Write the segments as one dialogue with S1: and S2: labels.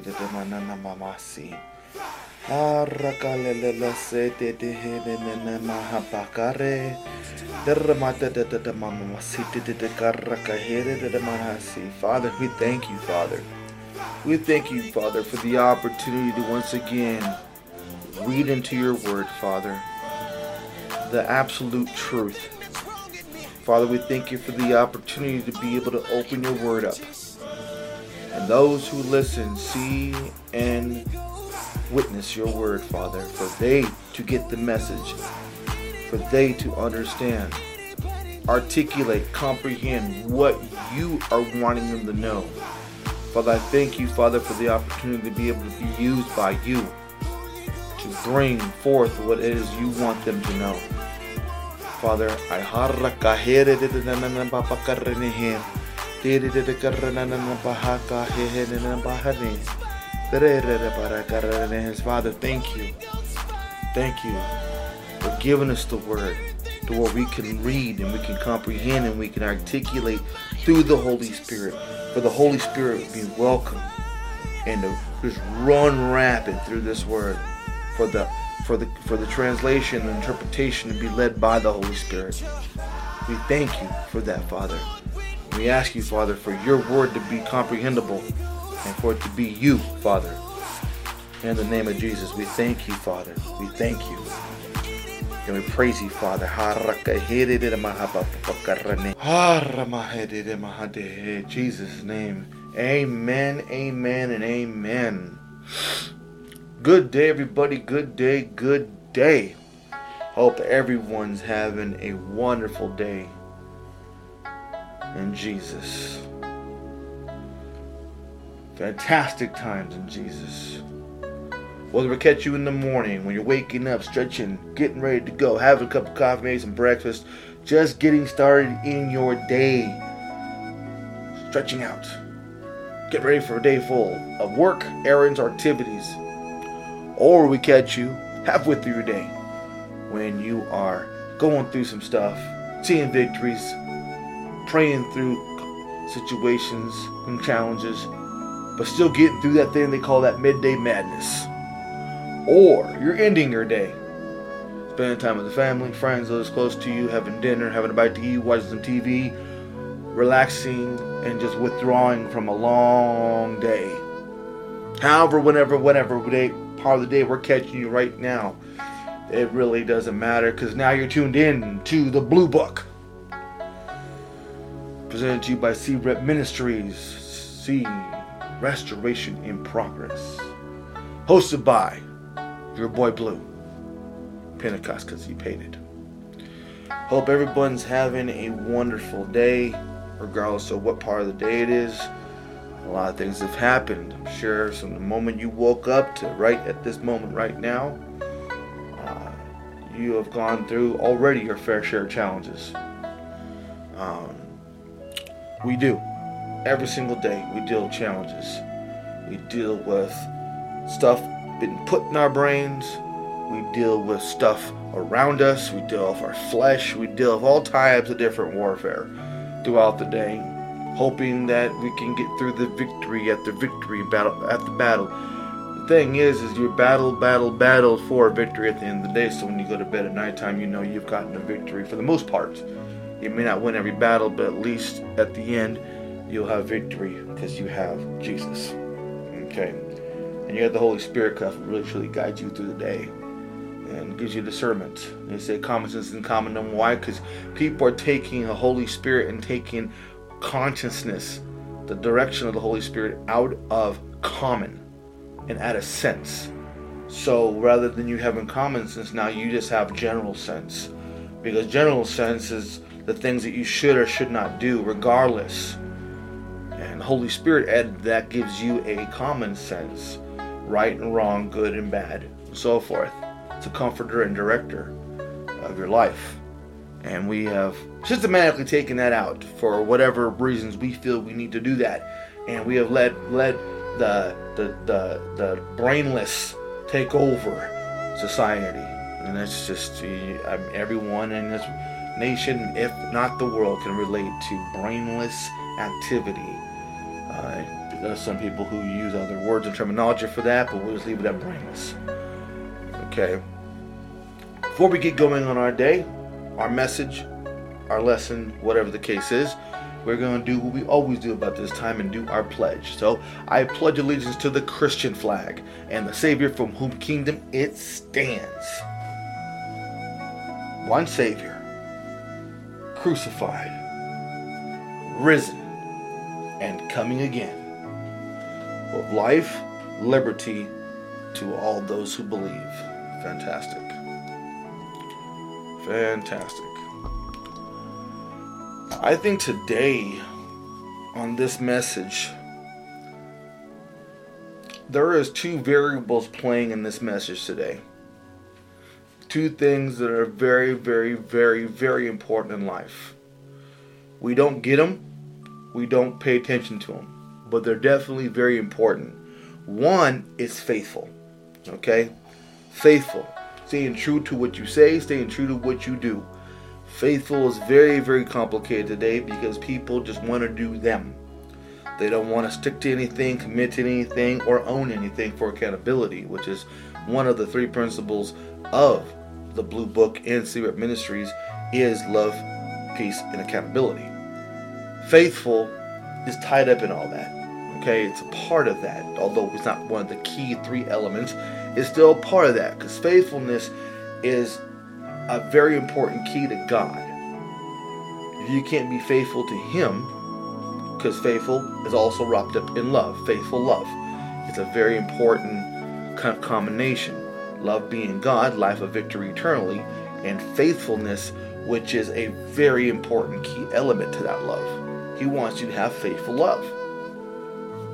S1: de de manana mama si. Raka lele la se de de. De de de de de de de karaka hele de de maha si. Father, we thank you, Father. We thank you, Father, for the opportunity to once again read into your word, Father, the absolute truth. Father, we thank you for the opportunity to be able to open your word up. And those who listen, see, and witness your word, Father, for they to get the message, for they to understand, articulate, comprehend what you are wanting them to know. Father, I thank you, Father, for the opportunity to be able to be used by you to bring forth what it is you want them to know. Father, I haraka here de de na na na ba pa karene he. De de de de karana na na ba ha ka he he na na ba ha ne. De re re re ba ra karene. Father, thank you. Thank you for giving us the word to where we can read and we can comprehend and we can articulate through the Holy Spirit. For the Holy Spirit be welcome and to just run rapid through this word. For the for the for the translation and interpretation to be led by the Holy Spirit. We thank you for that, Father. We ask you, Father, for your word to be comprehensible and for it to be you, Father. In the name of Jesus, we thank you, Father. We thank you. And we praise you, Father. Jesus' name. Amen, amen, and amen. Good day, everybody. Good day, good day. Hope everyone's having a wonderful day in Jesus. Fantastic times in Jesus. Whether we catch you in the morning, when you're waking up, stretching, getting ready to go, having a cup of coffee, maybe some breakfast, just getting started in your day, stretching out. Get ready for a day full of work, errands, activities. Or we catch you halfway through your day when you are going through some stuff, seeing victories, praying through situations and challenges, but still getting through that thing they call that midday madness. Or you're ending your day, spending time with the family, friends, those close to you, having dinner, having a bite to eat, watching some TV, relaxing, and just withdrawing from a long day. However, whenever, whatever day, part of the day we're catching you right now, it really doesn't matter because now you're tuned in to the Blue Book. Presented to you by C Rep Ministries, C Restoration in Progress. Hosted by your boy Blue. Pentecost because he painted. Hope everyone's having a wonderful day, regardless of what part of the day it is. A lot of things have happened. I'm sure from the moment you woke up to right at this moment right now, uh, you have gone through already your fair share of challenges. Um, we do. Every single day we deal with challenges. We deal with stuff being put in our brains. We deal with stuff around us, we deal with our flesh, we deal with all types of different warfare throughout the day, hoping that we can get through the victory at the victory battle at the battle. The thing is, is you battle, battle, battle for a victory at the end of the day. So when you go to bed at nighttime, you know you've gotten a victory for the most part. You may not win every battle, but at least at the end, you'll have victory because you have Jesus. Okay, and you have the Holy Spirit that really truly guides you through the day and gives you discernment. They say common sense and common knowledge. Why? Because people are taking a Holy Spirit and taking consciousness, the direction of the Holy Spirit, out of common and out of sense. So rather than you having common sense, now you just have general sense. Because general sense is the things that you should or should not do, regardless. And Holy Spirit added that gives you a common sense, right and wrong, good and bad, and so forth. It's a comforter and director of your life. And we have systematically taken that out for whatever reasons we feel we need to do that. And we have let let the the the, the brainless take over society. And that's just mean, everyone in this nation, if not the world, can relate to brainless activity. Uh, there's some people who use other words and terminology for that, but we'll just leave it at brainless. Okay. Before we get going on our day, our message, our lesson, whatever the case is, we're going to do what we always do about this time and do our pledge. So I pledge allegiance to the Christian flag and the Savior from whom kingdom it stands. One Savior, crucified, risen, and coming again. With life, liberty to all those who believe. Fantastic. Fantastic. I think today, on this message, there is two variables playing in this message today. Two things that are very, very, very, very important in life. We don't get them, we don't pay attention to them, but they're definitely very important. One is faithful, okay? Faithful. Staying true to what you say, staying true to what you do. Faithful is very, very complicated today because people just want to do them. They don't want to stick to anything, commit to anything, or own anything for accountability, which is one of the three principles of the Blue Book and Secret Ministries is love, peace, and accountability. Faithful is tied up in all that. Okay, it's a part of that, although it's not one of the key three elements. It's still part of that because faithfulness is a very important key to God. If you can't be faithful to Him, because faithful is also wrapped up in love, faithful love. It's a very important kind of combination. Love being God, life of victory eternally, and faithfulness, which is a very important key element to that love. He wants you to have faithful love.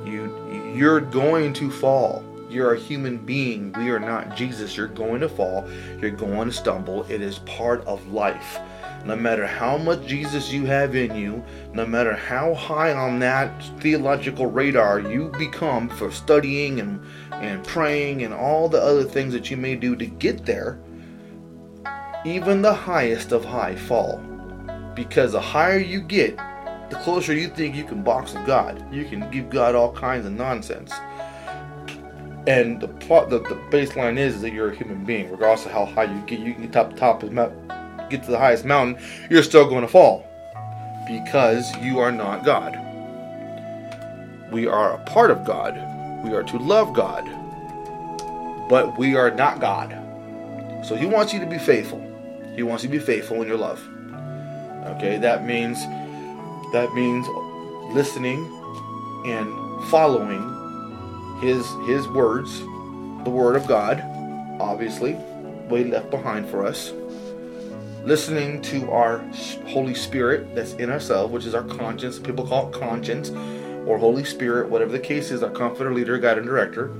S1: You you're going to fall. You're a human being. We are not Jesus. You're going to fall. You're going to stumble. It is part of life. No matter how much Jesus you have in you, no matter how high on that theological radar you become for studying and, and praying and all the other things that you may do to get there, even the highest of high fall. Because the higher you get, the closer you think you can box with God. You can give God all kinds of nonsense. And the plot, the, the baseline is, that you're a human being, regardless of how high you get. You can get top to top, get to the highest mountain, you're still going to fall because you are not God. We are a part of God. We are to love God, but we are not God. So He wants you to be faithful. He wants you to be faithful in your love. Okay, that means that means listening and following his his words, the word of God, obviously, he left behind for us. Listening to our Holy Spirit that's in ourselves, which is our conscience. People call it conscience or Holy Spirit, whatever the case is, our comforter, leader, guide, and director.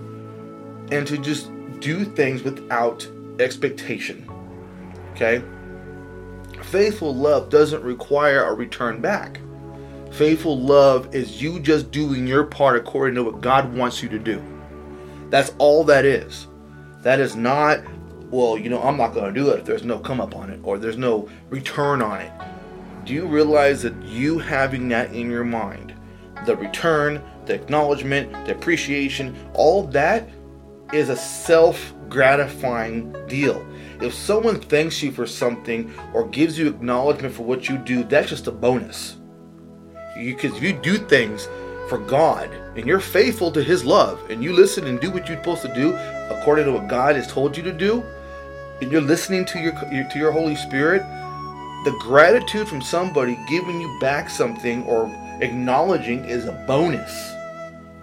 S1: And to just do things without expectation. Okay? Faithful love doesn't require a return back. Faithful love is you just doing your part according to what God wants you to do. That's all that is. That is not well, you know, I'm not going to do it if there's no come up on it or there's no return on it. Do you realize that you having that in your mind, the return, the acknowledgement, the appreciation, all that is a self gratifying deal. If someone thanks you for something or gives you acknowledgement for what you do, that's just a bonus. Because you do things for God and you're faithful to His love and you listen and do what you're supposed to do according to what God has told you to do, and you're listening to your to your Holy Spirit, the gratitude from somebody giving you back something or acknowledging is a bonus.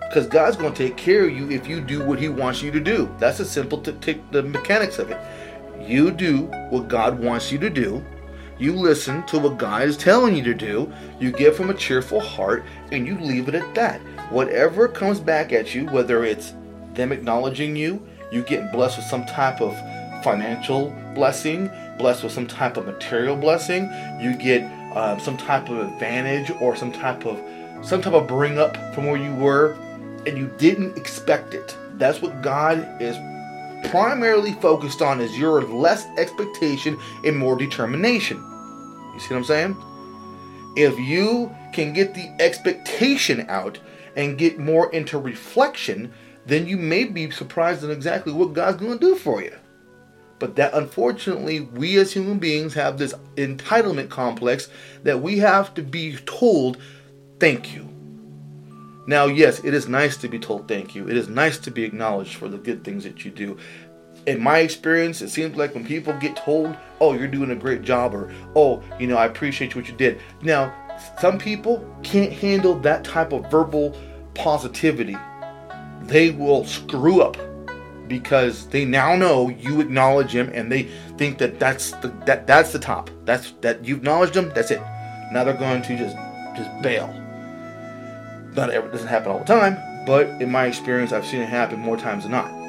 S1: Because God's going to take care of you if you do what He wants you to do. That's a simple to take the mechanics of it. You do what God wants you to do. You listen to what God is telling you to do. You give from a cheerful heart and you leave it at that. Whatever comes back at you, whether it's them acknowledging you, you getting blessed with some type of financial blessing, blessed with some type of material blessing, you get uh, some type of advantage or some type of some type of bring up from where you were, and you didn't expect it. That's what God is primarily focused on is your less expectation and more determination. You see what I'm saying? If you can get the expectation out and get more into reflection, then you may be surprised at exactly what God's going to do for you. But that unfortunately, we as human beings have this entitlement complex that we have to be told, thank you. Now, yes, it is nice to be told thank you. It is nice to be acknowledged for the good things that you do. In my experience, it seems like when people get told, oh, you're doing a great job, or oh, you know, I appreciate what you did. Now, some people can't handle that type of verbal positivity. They will screw up because they now know you acknowledge them and they think that that's the that that's the top. That's that you acknowledged them. That's it. Now they're going to just just bail. Not ever doesn't happen all the time, but in my experience, I've seen it happen more times than not.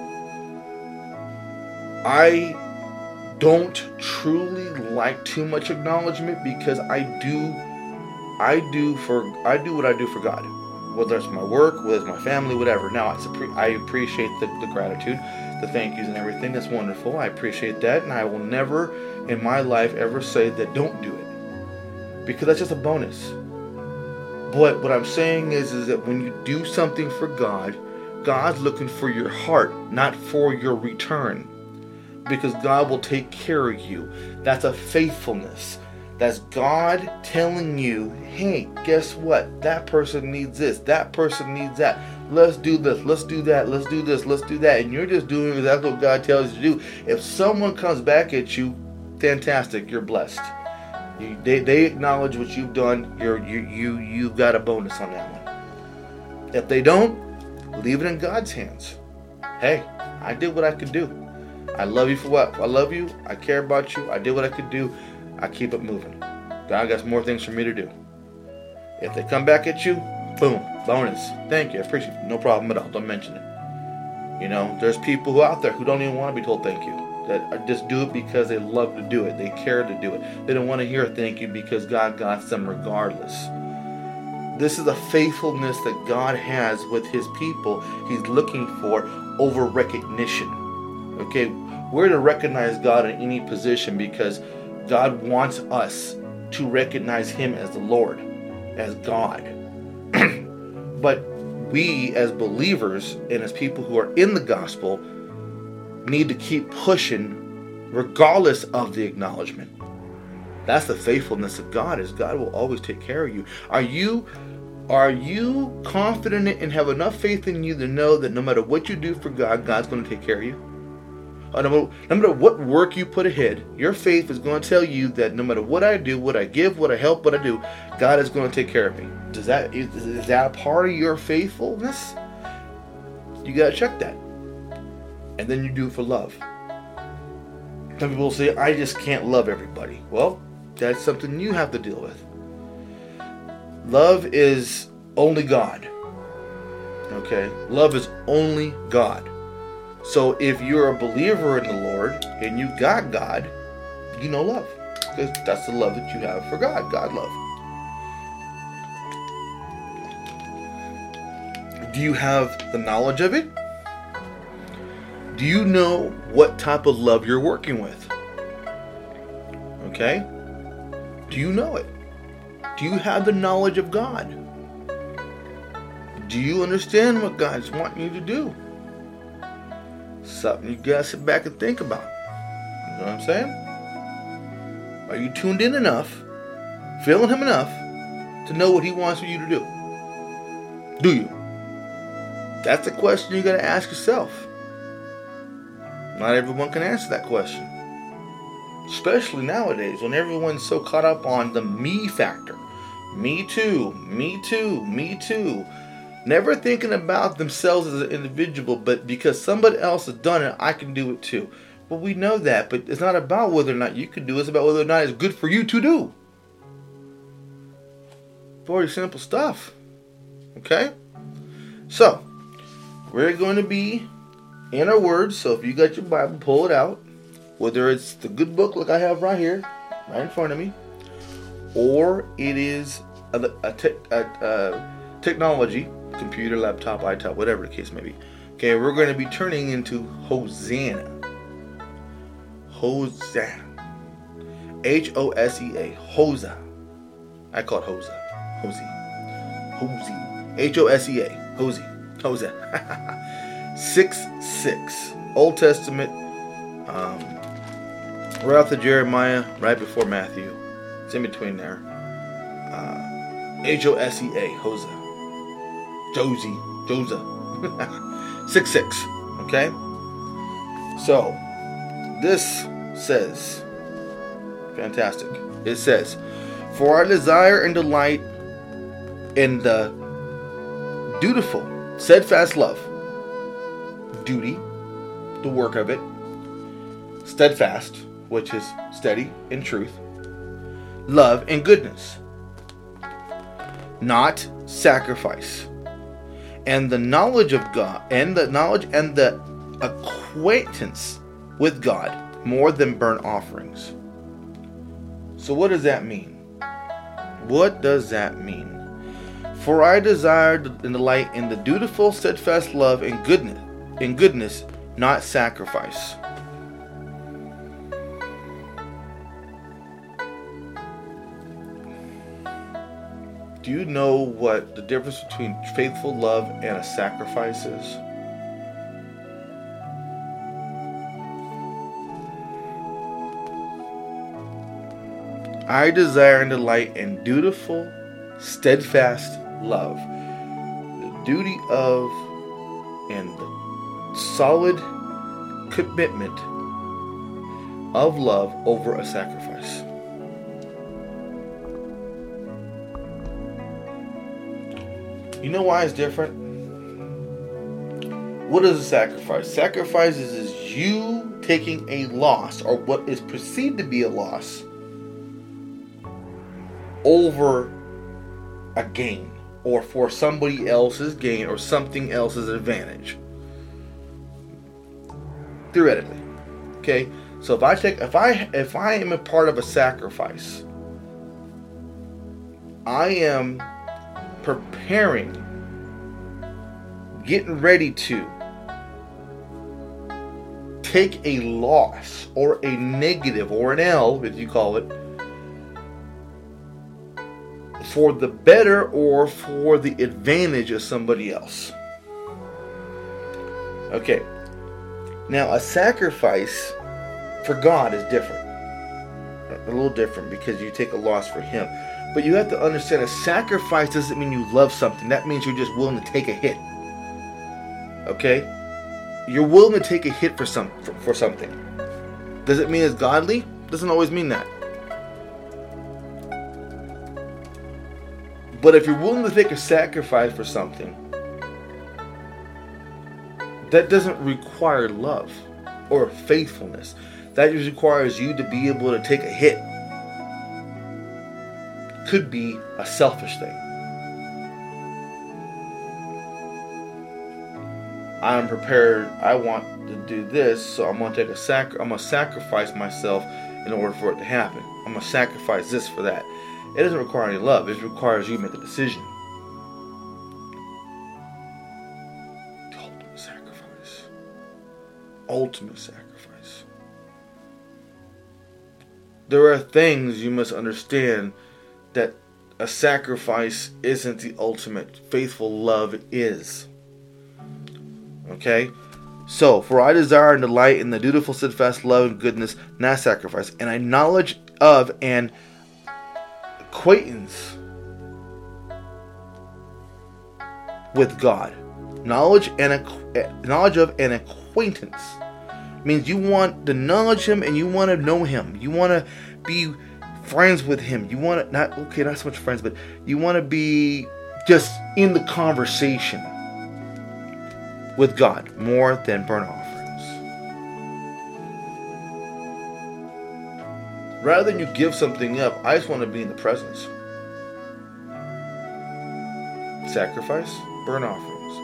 S1: I don't truly like too much acknowledgement because I do I do for I do what I do for God. Whether it's my work, whether it's my family, whatever. Now I appreciate the, the gratitude, the thank yous and everything. That's wonderful. I appreciate that, and I will never in my life ever say that don't do it. Because that's just a bonus. But what I'm saying is is that when you do something for God, God's looking for your heart, not for your return because God will take care of you. That's a faithfulness. That's God telling you, hey, guess what? That person needs this. That person needs that. Let's do this. Let's do that. Let's do this. Let's do that. And you're just doing exactly what God tells you to do. If someone comes back at you, fantastic. You're blessed. You, they, they acknowledge what you've done. You're, you you you got a bonus on that one. If they don't, leave it in God's hands. Hey, I did what I could do. I love you for what? I love you. I care about you. I did what I could do. I keep it moving. God got more things for me to do. If they come back at you, boom, bonus. Thank you. I appreciate it. No problem at all. Don't mention it. You know, there's people who out there who don't even want to be told thank you. That just do it because they love to do it. They care to do it. They don't want to hear a thank you because God got them regardless. This is a faithfulness that God has with his people. He's looking for over recognition. Okay, we're to recognize God in any position because God wants us to recognize Him as the Lord, as God. but we, as believers and as people who are in the gospel, need to keep pushing regardless of the acknowledgement. That's the faithfulness of God is God will always take care of you. Are you are you confident and have enough faith in you to know that no matter what you do for God, God's going to take care of you? Uh, no, matter, no matter what work you put ahead, your faith is going to tell you that no matter what I do, what I give, what I help, what I do, God is going to take care of me. Does that is, is that a part of your faithfulness? You got to check that, and then you do it for love. Some people say, "I just can't love everybody." Well, that's something you have to deal with. Love is only God. Okay, love is only God. So if you're a believer in the Lord and you got God, you know love. Because that's the love that you have for God, God love. Do you have the knowledge of it? Do you know what type of love you're working with? Okay? Do you know it? Do you have the knowledge of God? Do you understand what God's wanting you to do? Something you gotta sit back and think about. You know what I'm saying? Are you tuned in enough, feeling Him enough, to know what He wants for you to do? Do you? That's a question you gotta ask yourself. Not everyone can answer that question. Especially nowadays when everyone's so caught up on the me factor. Me too, me too, me too. Never thinking about themselves as an individual, but because somebody else has done it, I can do it too. Well, we know that, but it's not about whether or not you can do it, it's about whether or not it's good for you to do. Very simple stuff. Okay? So, we're going to be in our words, so if you got your Bible, pull it out. Whether it's the good book like I have right here, right in front of me, or it is a, a, te- a, a technology, computer, laptop, iTop, whatever the case may be. Okay, we're going to be turning into Hosanna. Hosanna. H O S E A. Hosa. I call it Hosa. Hosey. Hosey. H O S E A. Hosey. Hosa. 6 6. Old Testament. Um, right after Jeremiah, right before Matthew. It's in between there. Uh, H O S E A. Hosa. Josie. Josa. 6 6. Okay? So, this says, fantastic. It says, For our desire and delight in the dutiful, steadfast love, duty, the work of it, steadfast, which is steady in truth, love and goodness, not sacrifice, and the knowledge of God, and the knowledge and the acquaintance with God more than burnt offerings. So, what does that mean? What does that mean? For I desire and delight in the dutiful, steadfast love and goodness, in goodness, not sacrifice. Do you know what the difference between faithful love and a sacrifice is? I desire and delight in dutiful, steadfast love. The duty of and the solid commitment of love over a sacrifice. You know why it's different? What is a sacrifice? Sacrifices is you taking a loss or what is perceived to be a loss over a gain or for somebody else's gain or something else's advantage. Theoretically. Okay? So if I take if I if I am a part of a sacrifice, I am preparing getting ready to take a loss or a negative or an L, as you call it, for the better or for the advantage of somebody else. Okay. Now, a sacrifice for God is different. A little different because you take a loss for Him. But you have to understand a sacrifice doesn't mean you love something. That means you're just willing to take a hit. Okay? You're willing to take a hit for some for, for something. Does it mean it's godly? Doesn't always mean that. But if you're willing to take a sacrifice for something, that doesn't require love or faithfulness. That just requires you to be able to take a hit. Could be a selfish thing. I'm prepared. I want to do this, so I'm gonna take a sac. I'm gonna sacrifice myself in order for it to happen. I'm gonna sacrifice this for that. It doesn't require any love. It requires you to make a decision. The ultimate sacrifice. ultimate sacrifice. There are things you must understand that a sacrifice isn't the ultimate. Faithful love is. Okay? So, for I desire and delight in the dutiful, steadfast love and goodness, not sacrifice, and I knowledge of and acquaintance with God. Knowledge and acqu- eh, knowledge of and acquaintance means you want to knowledge Him and you want to know Him. You want to be friends with Him. You want to not okay, not so much friends, but you want to be just in the conversation with God more than burnt offerings. Rather than you give something up, I just want to be in the presence. Sacrifice, burnt offerings,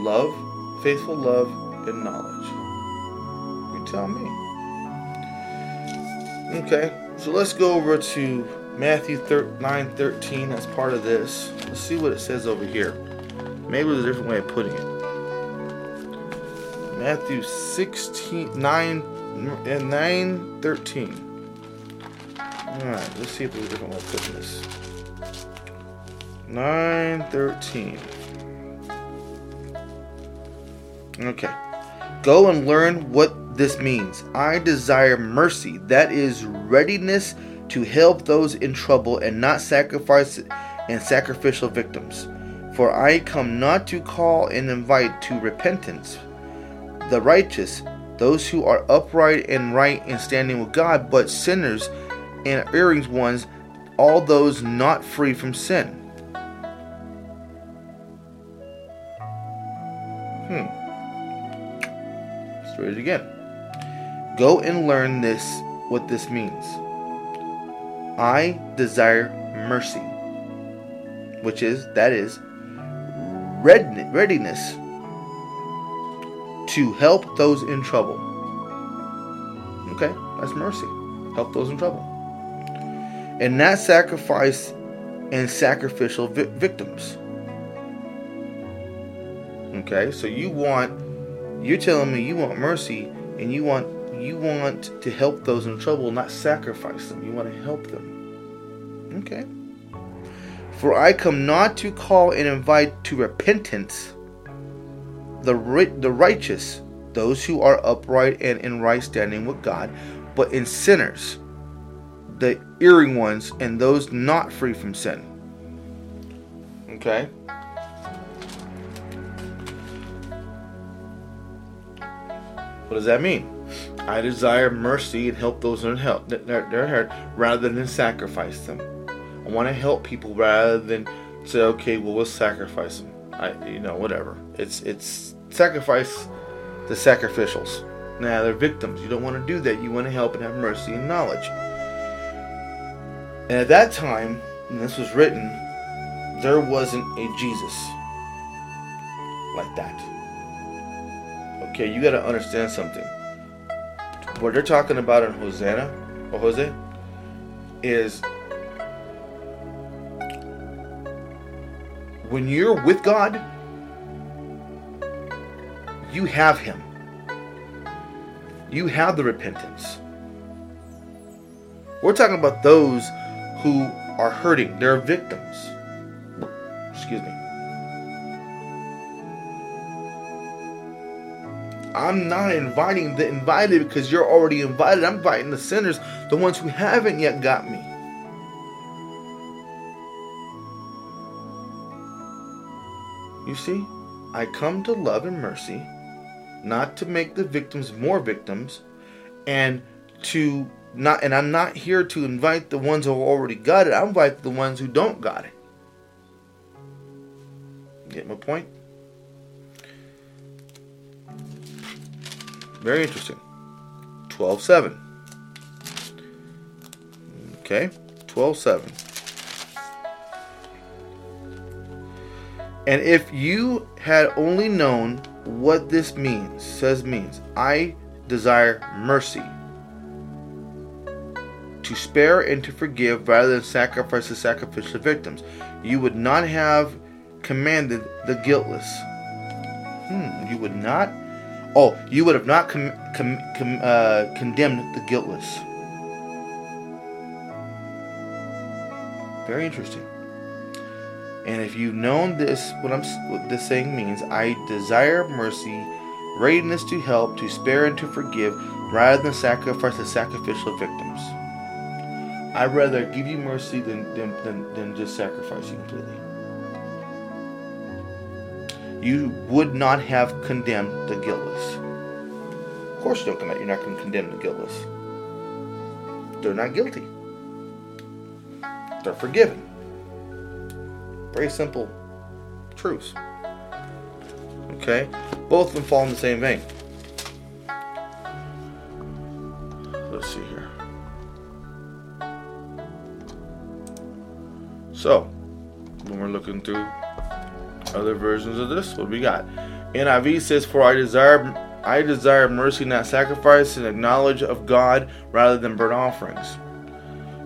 S1: love, faithful love, and knowledge. You tell me. Okay, so let's go over to Matthew 9 13 as part of this. Let's see what it says over here. Maybe there's a different way of putting it. Matthew 16, 9, and 9, 13. Alright, let's see if there's a different way of putting this. 9, 13. Okay. Go and learn what this means. I desire mercy, that is readiness to help those in trouble and not sacrifice and sacrificial victims. For I come not to call and invite to repentance the righteous, those who are upright and right in standing with God, but sinners and erring ones, all those not free from sin. Hmm. Let's read it again. Go and learn this, what this means. I desire mercy, which is, that is, readiness to help those in trouble. Okay, that's mercy. Help those in trouble. And not sacrifice and sacrificial vi- victims. Okay, so you want you're telling me you want mercy and you want you want to help those in trouble, not sacrifice them. You want to help them. Okay. For I come not to call and invite to repentance the the righteous, those who are upright and in right standing with God, but in sinners, the erring ones, and those not free from sin. Okay. What does that mean? I desire mercy and help those in help that they're hurt rather than sacrifice them. I want to help people rather than say, okay, well, we'll sacrifice them. I, you know, whatever. It's it's sacrifice the sacrificials. Now they're victims. You don't want to do that. You want to help and have mercy and knowledge. And at that time, when this was written, there wasn't a Jesus like that. Okay, you got to understand something. What they're talking about in Hosanna or Jose is when you're with God, you have Him. You have the repentance. We're talking about those who are hurting, they're victims. Excuse me. I'm not inviting the invited because you're already invited. I'm inviting the sinners, the ones who haven't yet got me. You see, I come to love and mercy, not to make the victims more victims, and to not and I'm not here to invite the ones who already got it. I invite the ones who don't got it. Get my point? Very interesting. 12 7. Okay, 12 7. And if you had only known what this means, says means, I desire mercy to spare and to forgive rather than sacrifice the sacrificial victims, you would not have commanded the guiltless. Hmm, you would not Oh, you would have not com- com- com- uh, condemned the guiltless. Very interesting. And if you've known this, what I'm what this saying means, I desire mercy, readiness to help, to spare, and to forgive, rather than sacrifice the sacrificial victims. I'd rather give you mercy than than, than, than just sacrifice you completely. You would not have condemned the guiltless. Of course, don't. You're not going to condemn the guiltless. They're not guilty. They're forgiven. Very simple truths. Okay? Both of them fall in the same vein. Let's see here. So, when we're looking through other versions of this, what we got? NIV says, For I desire I desire mercy, not sacrifice, and acknowledge of God rather than burnt offerings.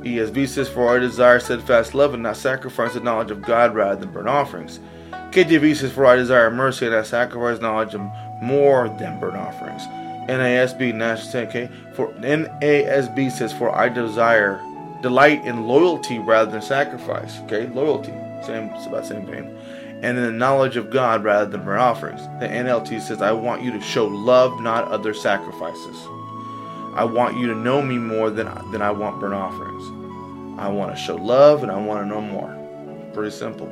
S1: ESV says, For I desire steadfast love and not sacrifice the knowledge of God rather than burnt offerings. KJV says, For I desire mercy and not sacrifice knowledge of more than burnt offerings. NASB, National okay, for NASB says, For I desire delight in loyalty rather than sacrifice. Okay, loyalty, same, it's about same vein. And in the knowledge of God rather than burnt offerings. The NLT says, I want you to show love, not other sacrifices. I want you to know me more than, than I want burnt offerings. I want to show love and I want to know more. Pretty simple.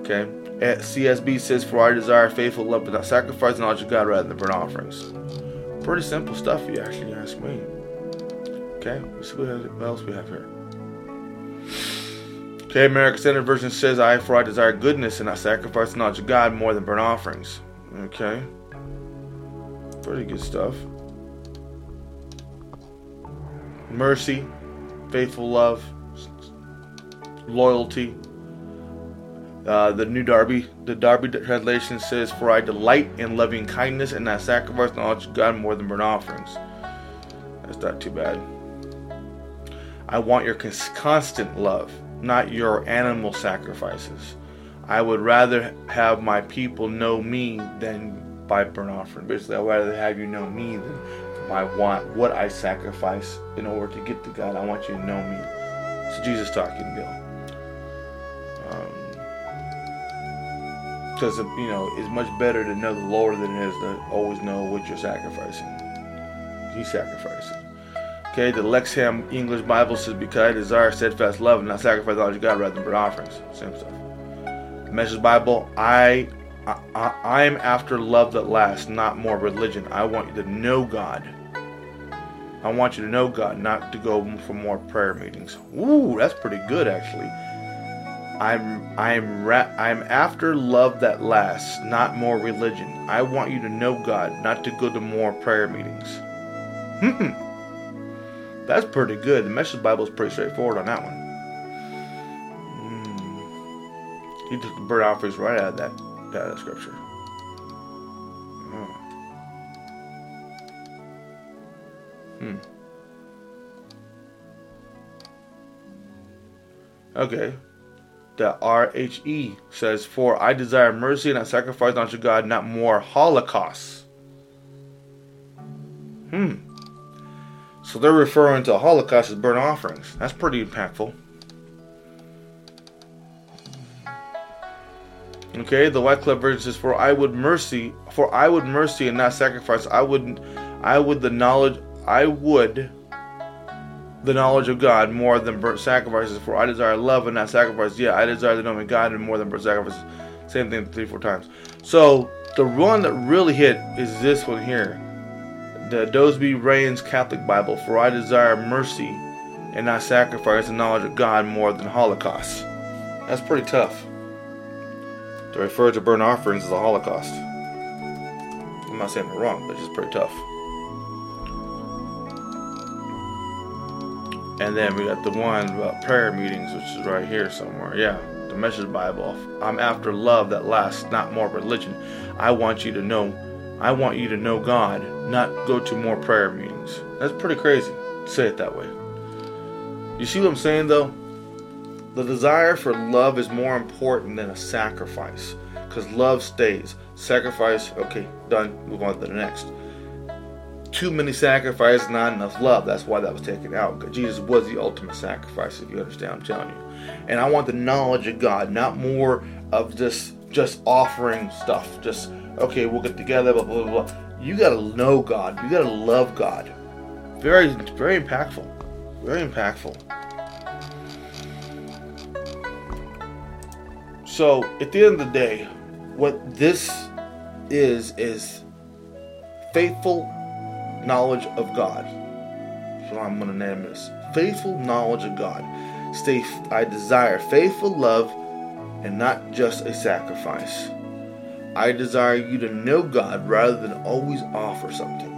S1: Okay. Eh, HCSB says, For I desire faithful love without sacrifice, knowledge of God rather than burnt offerings. Pretty simple stuff, if you actually ask me. Okay, let's see what else we have here. Okay, American Standard Version says, I, for I desire goodness and I sacrifice, knowledge of God more than burnt offerings. Okay. Pretty good stuff. Mercy, faithful love, loyalty. Uh, the New Darby, the Darby translation says, "For I delight in loving kindness and I sacrifice knowledge of God more than burnt offerings." That's not too bad. I want your cons- constant love, not your animal sacrifices. I would rather have my people know me than by burnt offering. Basically, I'd rather have you know me than by want what I sacrifice in order to get to God. I want you to know me. It's Jesus talking, Bill. Um, because you know, it's much better to know the Lord than it is to always know what you're sacrificing. He's sacrificing. Okay, the Lexham English Bible says, "Because I desire steadfast love and not sacrifice knowledge of God rather than burnt offerings." Same stuff. Message Bible, I, I, I am after love that lasts, not more religion. I want you to know God. I want you to know God, not to go for more prayer meetings. Ooh, that's pretty good, actually. I'm I'm ra- I'm after love that lasts, not more religion. I want you to know God, not to go to more prayer meetings. Hmm. That's pretty good. The Message Bible is pretty straightforward on that one. Mm. He took the burnt offerings right out of that, out of scripture. Hmm. Okay. The RHE says, For I desire mercy and not sacrifice unto God, not more holocausts. Hmm. So they're referring to holocaust as burnt offerings. That's pretty impactful. Okay, the Wycliffe version says, "For I would mercy, for I would mercy and not sacrifice. I would, I would the knowledge, I would the knowledge of God more than burnt sacrifices. For I desire love and not sacrifice. Yeah, I desire the knowing of God and more than burnt sacrifices. Same thing three, four times. So the one that really hit is this one here, the Douay-Rheims Catholic Bible. For I desire mercy and not sacrifice the knowledge of God more than Holocaust. That's pretty tough. To refer to burnt offerings as a Holocaust. I'm not saying they're wrong, but it's just pretty tough. And then we got the one about prayer meetings, which is right here somewhere. Yeah, the Message Bible. I'm after love that lasts, not more religion. I want you to know, I want you to know God, not go to more prayer meetings. That's pretty crazy. Say it that way. You see what I'm saying, though? The desire for love is more important than a sacrifice, because love stays. Sacrifice, okay, done. Move on to the next. Too many sacrifices, not enough love. That's why that was taken out. Because Jesus was the ultimate sacrifice, if you understand I'm telling you. And I want the knowledge of God, not more of just just offering stuff. Just okay, we'll get together, blah blah blah. blah. You gotta know God. You gotta love God. Very, very impactful. Very impactful. So at the end of the day, what this is is faithful knowledge of God. So I'm gonna name this faithful knowledge of God. Stay. I desire faithful love, and not just a sacrifice. I desire you to know God rather than always offer something.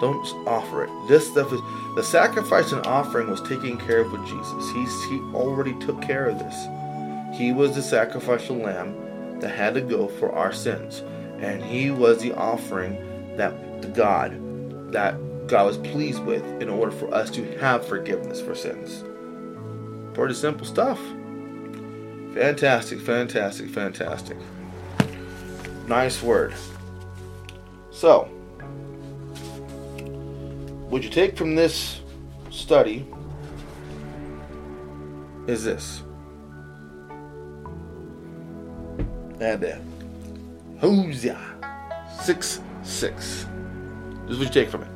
S1: Don't offer it. This stuff is the sacrifice and offering was taken care of with Jesus. He's he already took care of this. He was the sacrificial lamb that had to go for our sins. And he was the offering that God that God was pleased with in order for us to have forgiveness for sins. Pretty simple stuff. Fantastic, fantastic, fantastic. Nice word. So, what you take from this study is this. And there. Hosea 6 6. This is what you take from it.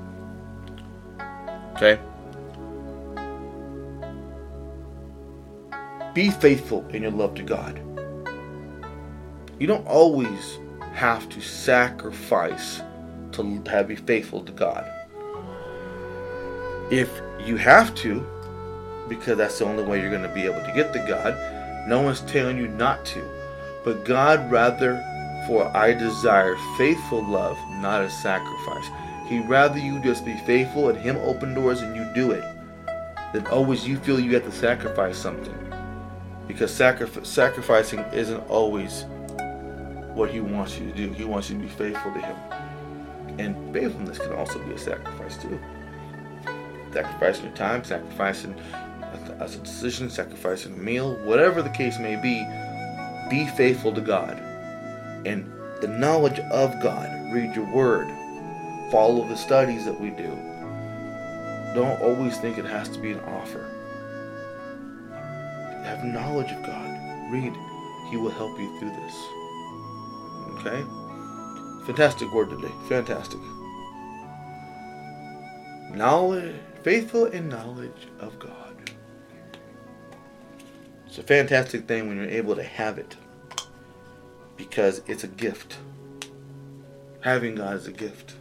S1: Okay? Be faithful in your love to God. You don't always have to sacrifice to have be faithful to God. If you have to, because that's the only way you're going to be able to get to God, no one's telling you not to. But God rather for I desire faithful love, not a sacrifice. He'd rather you just be faithful and Him open doors and you do it than always you feel you have to sacrifice something. Because sacrif- sacrificing isn't always what He wants you to do. He wants you to be faithful to Him. And faithfulness can also be a sacrifice too. Sacrificing your time, sacrificing as a decision, sacrificing a meal, whatever the case may be, be faithful to God and the knowledge of God. Read your word. Follow the studies that we do. Don't always think it has to be an offer. Have knowledge of God. Read. He will help you through this. Okay? Fantastic word today. Fantastic. Knowledge, faithful in knowledge of God. It's a fantastic thing when you're able to have it because it's a gift. Having God is a gift.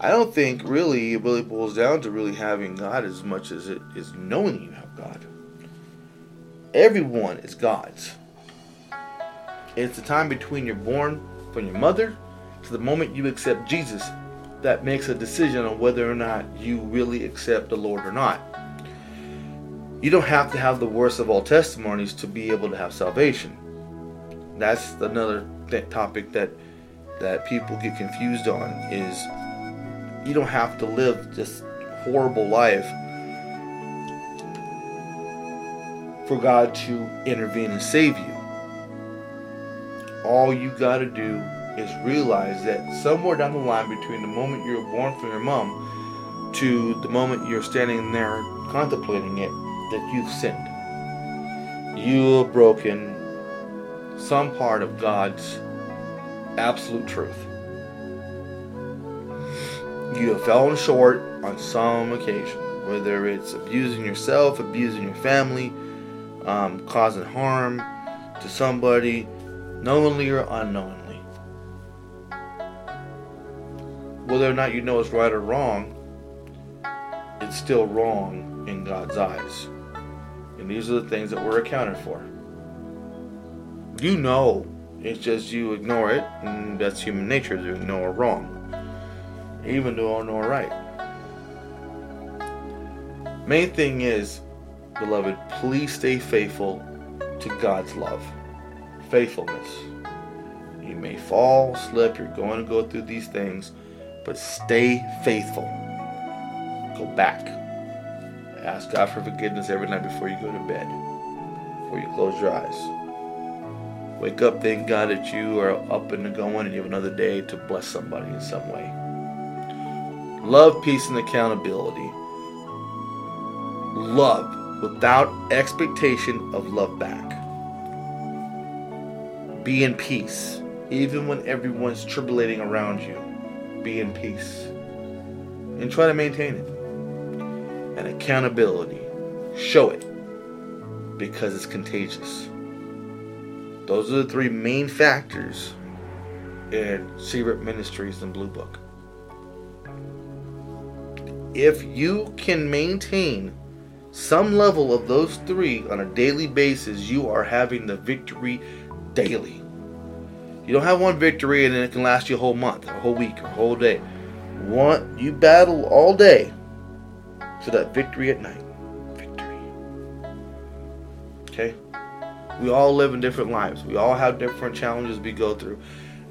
S1: I don't think really it really boils down to really having God as much as it is knowing you have God. Everyone is God's. It's the time between you're born from your mother to the moment you accept Jesus that makes a decision on whether or not you really accept the Lord or not. You don't have to have the worst of all testimonies to be able to have salvation that's another th- topic that that people get confused on is you don't have to live this horrible life for God to intervene and save you. All you got to do is realize that somewhere down the line between the moment you were born from your mom to the moment you're standing there contemplating it that you've sinned. You have broken some part of God's absolute truth. You have fallen short on some occasion, whether it's abusing yourself, abusing your family, um, causing harm to somebody, knowingly or unknowingly. Whether or not you know it's right or wrong, it's still wrong in God's eyes. And these are the things that we're accounted for you know it's just you ignore it and that's human nature to ignore wrong even though I know right main thing is beloved please stay faithful to God's love faithfulness you may fall slip you're going to go through these things but stay faithful go back ask God for forgiveness every night before you go to bed before you close your eyes Wake up, thank God that you are up and going and you have another day to bless somebody in some way. Love, peace, and accountability. Love without expectation of love back. Be in peace, even when everyone's tribulating around you. Be in peace. And try to maintain it. And accountability. Show it. Because it's contagious. Those are the three main factors in Secret Ministries and Blue Book. If you can maintain some level of those three on a daily basis, you are having the victory daily. You don't have one victory and then it can last you a whole month, a whole week, a whole day. One, you battle all day to that victory at night. Victory. Okay? We all live in different lives. We all have different challenges we go through.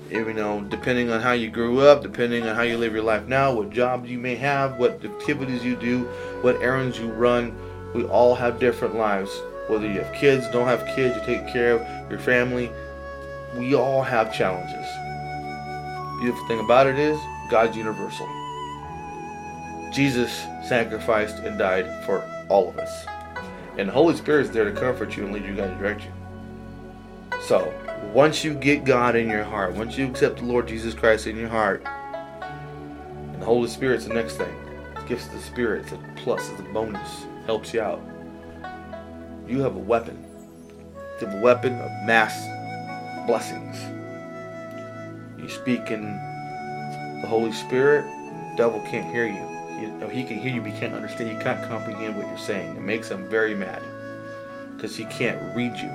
S1: You know, depending on how you grew up, depending on how you live your life now, what jobs you may have, what activities you do, what errands you run, we all have different lives. Whether you have kids, don't have kids, you take care of your family, we all have challenges. Beautiful thing about it is God's universal. Jesus sacrificed and died for all of us. And the Holy Spirit is there to comfort you and lead you, guide, and direct you. So, once you get God in your heart, once you accept the Lord Jesus Christ in your heart, and the Holy Spirit's the next thing. Gifts of the Spirit, it's a plus, it's a bonus, helps you out. You have a weapon. You have a weapon of mass blessings. You speak in the Holy Spirit, the devil can't hear you. He, he can hear you, but he can't understand. He can't comprehend what you're saying. It makes him very mad because he can't read you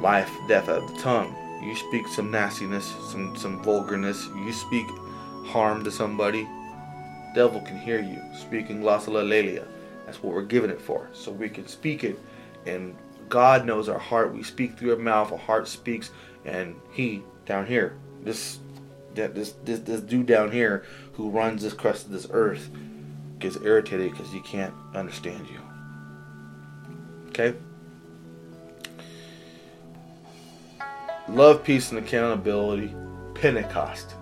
S1: life, death of the tongue. You speak some nastiness, some some vulgarness. You speak harm to somebody. Devil can hear you speaking glossolalia. That's what we're giving it for, so we can speak it. And God knows our heart. We speak through our mouth. Our heart speaks, and He down here, this this this this dude down here who runs this crust of this earth, gets irritated because he can't understand you. Okay. Love, peace, and accountability. Pentecost.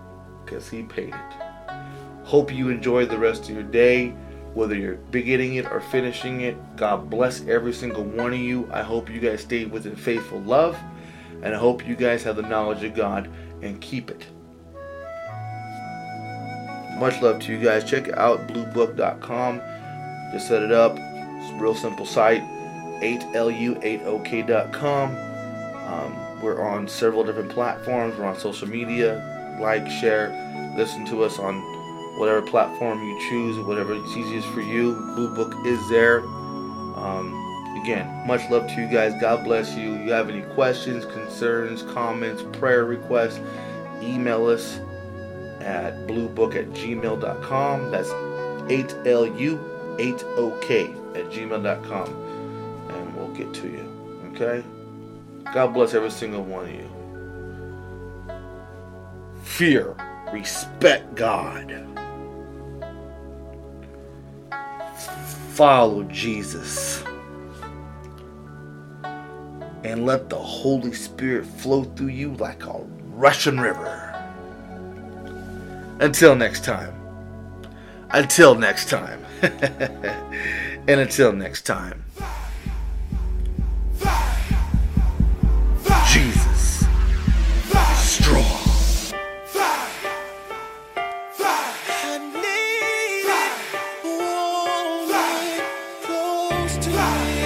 S1: Because he paid it. Hope you enjoy the rest of your day. Whether you're beginning it or finishing it, God bless every single one of you. I hope you guys stay within faithful love. And I hope you guys have the knowledge of God and keep it. Much love to you guys. Check out bluebook.com. Just set it up. It's a real simple site. 8lu8ok.com. Um, we're on several different platforms. We're on social media. Like, share, listen to us on whatever platform you choose, whatever it's easiest for you. Blue Book is there. Um, again, much love to you guys. God bless you. You have any questions, concerns, comments, prayer requests, email us at bluebook at gmail.com. That's 8lu8ok at gmail.com. And we'll get to you. Okay? God bless every single one of you. Fear, respect God. Follow Jesus. And let the Holy Spirit flow through you like a rushing river. Until next time. Until next time. and until next time. Jesus.
S2: To me.